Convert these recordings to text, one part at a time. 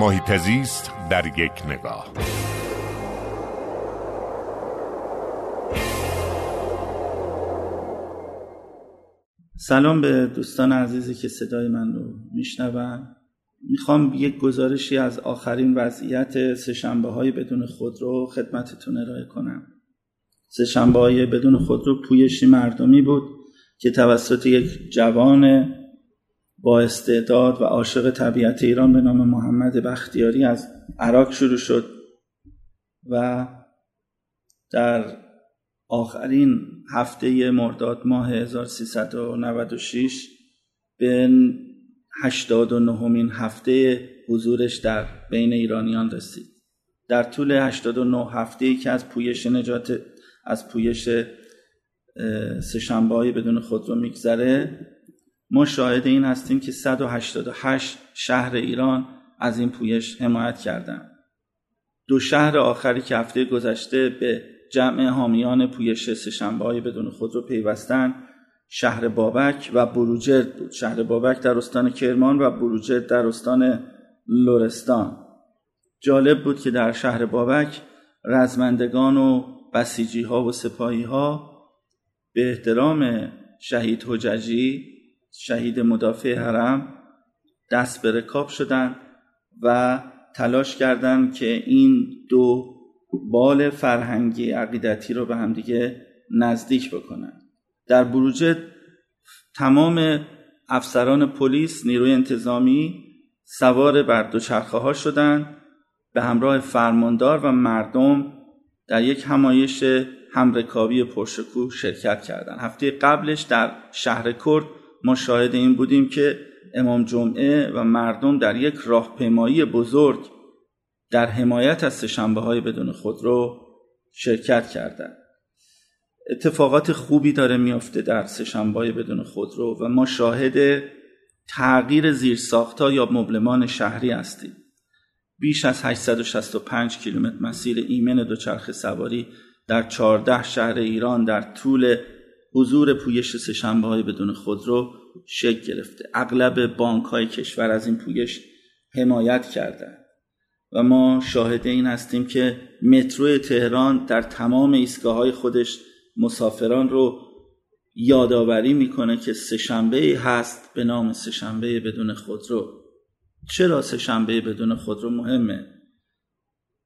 محیط زیست در یک نگاه. سلام به دوستان عزیزی که صدای من رو میشنون. می‌خوام یک گزارشی از آخرین وضعیت سهشنبه های بدون خودرو خدمتتون ارائه کنم. سهشنبه های بدون خودرو پویشی مردمی بود که توسط یک جوان با استعداد و عاشق طبیعت ایران به نام محمد بختیاری از عراق شروع شد و در آخرین هفته مرداد ماه 1396 به 89 مین هفته حضورش در بین ایرانیان رسید. در طول 89 هفته ای که از پویش نجات از پویش سشنبه بدون خودرو میگذره ما شاهد این هستیم که 188 شهر ایران از این پویش حمایت کردند. دو شهر آخری که هفته گذشته به جمع حامیان پویش سشنبه های بدون خود رو پیوستن شهر بابک و بروجرد بود شهر بابک در استان کرمان و بروجرد در استان لورستان جالب بود که در شهر بابک رزمندگان و بسیجی ها و سپاهی ها به احترام شهید حججی شهید مدافع حرم دست به رکاب شدند و تلاش کردند که این دو بال فرهنگی عقیدتی رو به همدیگه نزدیک بکنند در بروجه تمام افسران پلیس نیروی انتظامی سوار بر دوچرخه ها شدند به همراه فرماندار و مردم در یک همایش همرکابی پرشکوه شرکت کردند هفته قبلش در شهر کرد ما شاهد این بودیم که امام جمعه و مردم در یک راهپیمایی بزرگ در حمایت از سهشنبه های بدون خودرو شرکت کردند. اتفاقات خوبی داره میافته در سهشنبه های بدون خودرو و ما شاهد تغییر زیرساختها یا مبلمان شهری هستیم. بیش از 865 کیلومتر مسیر ایمن دوچرخه سواری در 14 شهر ایران در طول حضور پویش سهشنبه های بدون خودرو شکل گرفته. اغلب بانک های کشور از این پویش حمایت کردند. و ما شاهد این هستیم که مترو تهران در تمام ایستگاه های خودش مسافران رو یادآوری می‌کنه که سهشنبه هست به نام سهشنبه بدون خودرو چرا سهشنبه بدون خودرو مهمه؟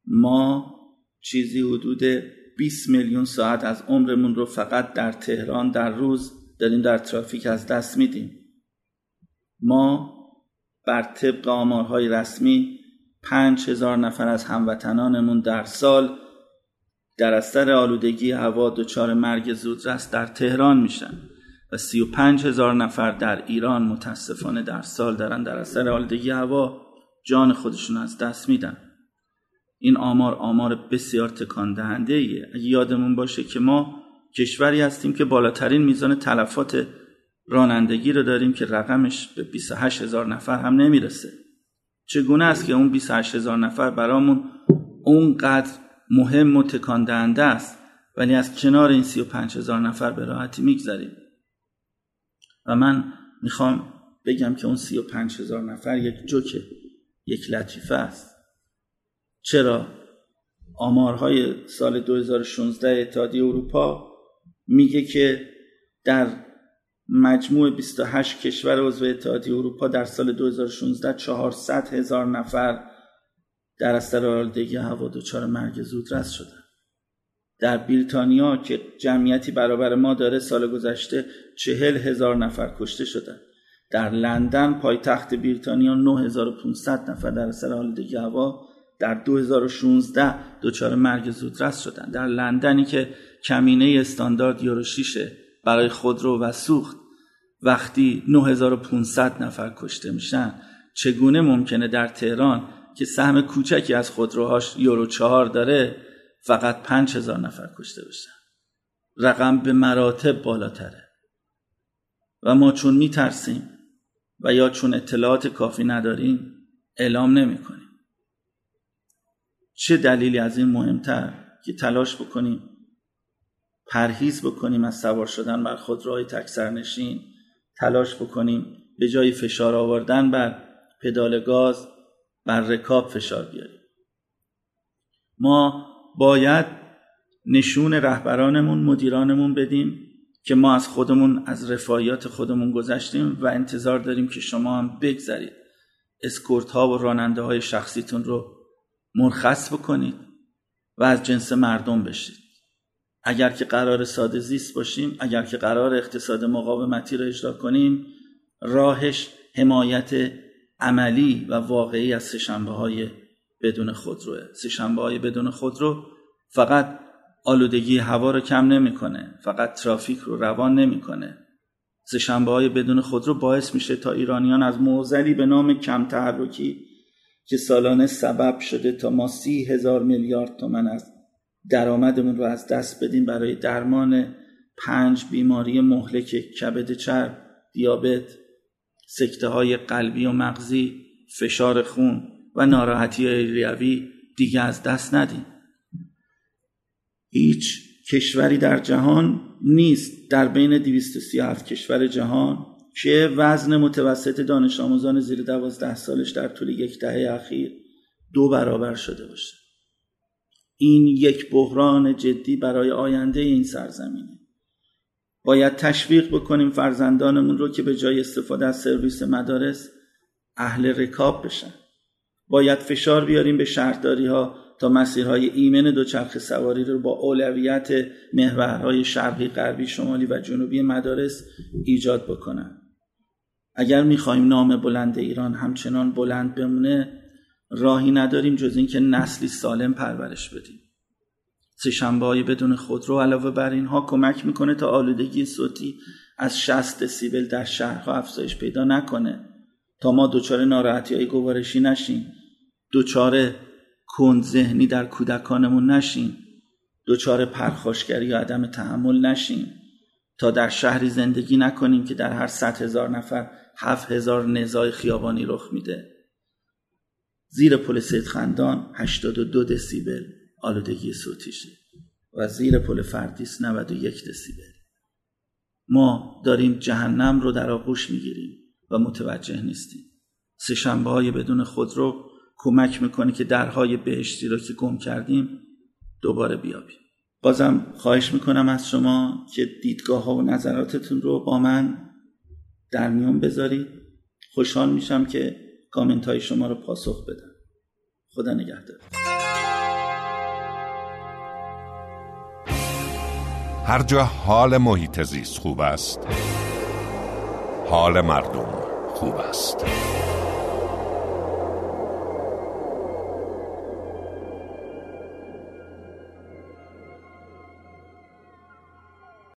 ما چیزی حدود 20 میلیون ساعت از عمرمون رو فقط در تهران در روز داریم در ترافیک از دست میدیم. ما بر طبق آمارهای رسمی پنج هزار نفر از هموطنانمون در سال در اثر آلودگی هوا دچار مرگ زودرس در تهران میشن و سی و پنج هزار نفر در ایران متاسفانه در سال دارن در اثر آلودگی هوا جان خودشون از دست میدن. این آمار آمار بسیار تکان دهنده ایه. اگه یادمون باشه که ما کشوری هستیم که بالاترین میزان تلفات رانندگی رو داریم که رقمش به 28 هزار نفر هم نمی‌رسه. چگونه است که اون 28 هزار نفر برامون اونقدر مهم و تکان دهنده است ولی از کنار این 35 هزار نفر به راحتی میگذریم؟ و من می‌خوام بگم که اون 35 هزار نفر یک جوکه یک لطیفه است. چرا آمارهای سال 2016 اتحادیه اروپا میگه که در مجموع 28 کشور عضو اتحادیه اروپا در سال 2016 400 هزار نفر در اثر آلودگی هوا دچار مرگ زودرس شدن. در بریتانیا که جمعیتی برابر ما داره سال گذشته چهل هزار نفر کشته شدن. در لندن پایتخت بریتانیا 9500 نفر در اثر آلودگی هوا در 2016 دچار مرگ زودرس شدن. در لندنی که کمینه استاندارد یورو 6 برای خودرو و سوخت وقتی 9500 نفر کشته میشن چگونه ممکنه در تهران که سهم کوچکی از خودروهاش یورو 4 داره فقط 5000 نفر کشته بشن؟ رقم به مراتب بالاتره. و ما چون میترسیم و یا چون اطلاعات کافی نداریم اعلام نمی کنیم. چه دلیلی از این مهمتر که تلاش بکنیم پرهیز بکنیم از سوار شدن بر خودروهای تکسرنشین تلاش بکنیم به جای فشار آوردن بر پدال گاز بر رکاب فشار بیاریم. ما باید نشون رهبرانمون مدیرانمون بدیم که ما از خودمون از رفاهیات خودمون گذشتیم و انتظار داریم که شما هم بگذرید. اسکورت ها و راننده های شخصیتون رو مرخص بکنید و از جنس مردم بشید. اگر که قرار ساده زیست باشیم اگر که قرار اقتصاد مقاومتی رو اجرا کنیم راهش حمایت عملی و واقعی از سهشنبه های بدون خودروه. سهشنبه های بدون خودرو فقط آلودگی هوا رو کم نمی‌کنه فقط ترافیک رو روان نمی‌کنه. سهشنبه های بدون خودرو باعث میشه تا ایرانیان از موزلی به نام کم تحرکی که سالانه سبب شده تا ما سی هزار میلیارد تومن از درآمدمون رو از دست بدیم برای درمان پنج بیماری مهلک کبد چرب دیابت سکته های قلبی و مغزی فشار خون و ناراحتی ریوی دیگه از دست ندیم. هیچ کشوری در جهان نیست در بین 237 کشور جهان که وزن متوسط دانش آموزان زیر دوازده سالش در طول یک دهه اخیر دو برابر شده باشه؟ این یک بحران جدی برای آینده این سرزمینه. باید تشویق بکنیم فرزندانمون رو که به جای استفاده از سرویس مدارس اهل رکاب بشن. باید فشار بیاریم به شهرداری ها تا مسیرهای ایمن دوچرخه سواری رو با اولویت محورهای شرقی غربی شمالی و جنوبی مدارس ایجاد بکنن. اگر می‌خواهیم نام بلند ایران همچنان بلند بمونه راهی نداریم جز اینکه نسلی سالم پرورش بدیم. سهشنبه بدون خودرو علاوه بر اینها کمک می‌کنه تا آلودگی صوتی از 60 دسیبل در شهرها افزایش پیدا نکنه. تا ما دچار ناراحتی های گوارشی نشیم. دچار کند ذهنی در کودکانمون نشیم. دچار پرخاشگری یا عدم تحمل نشیم. تا در شهری زندگی نکنیم که در هر صد هزار نفر هفت هزار نزاع خیابانی رخ میده. زیر پل سید خندان 82 دسیبل آلودگی صوتیشه و زیر پل فردیس 91 دسیبل. ما داریم جهنم رو در آغوش می‌گیریم و متوجه نیستیم. سه شنبه های بدون خودرو کمک می‌کنه که درهای بهشتی رو که گم کردیم دوباره بیابیم. بازم خواهش می‌کنم از شما که دیدگاه ها و نظراتتون رو با من در میون بذارید. خوشحال میشم که کامنت های شما رو پاسخ بدم. خدا نگهدار. هر جا حال محیط زیست خوب است حال مردم خوب است.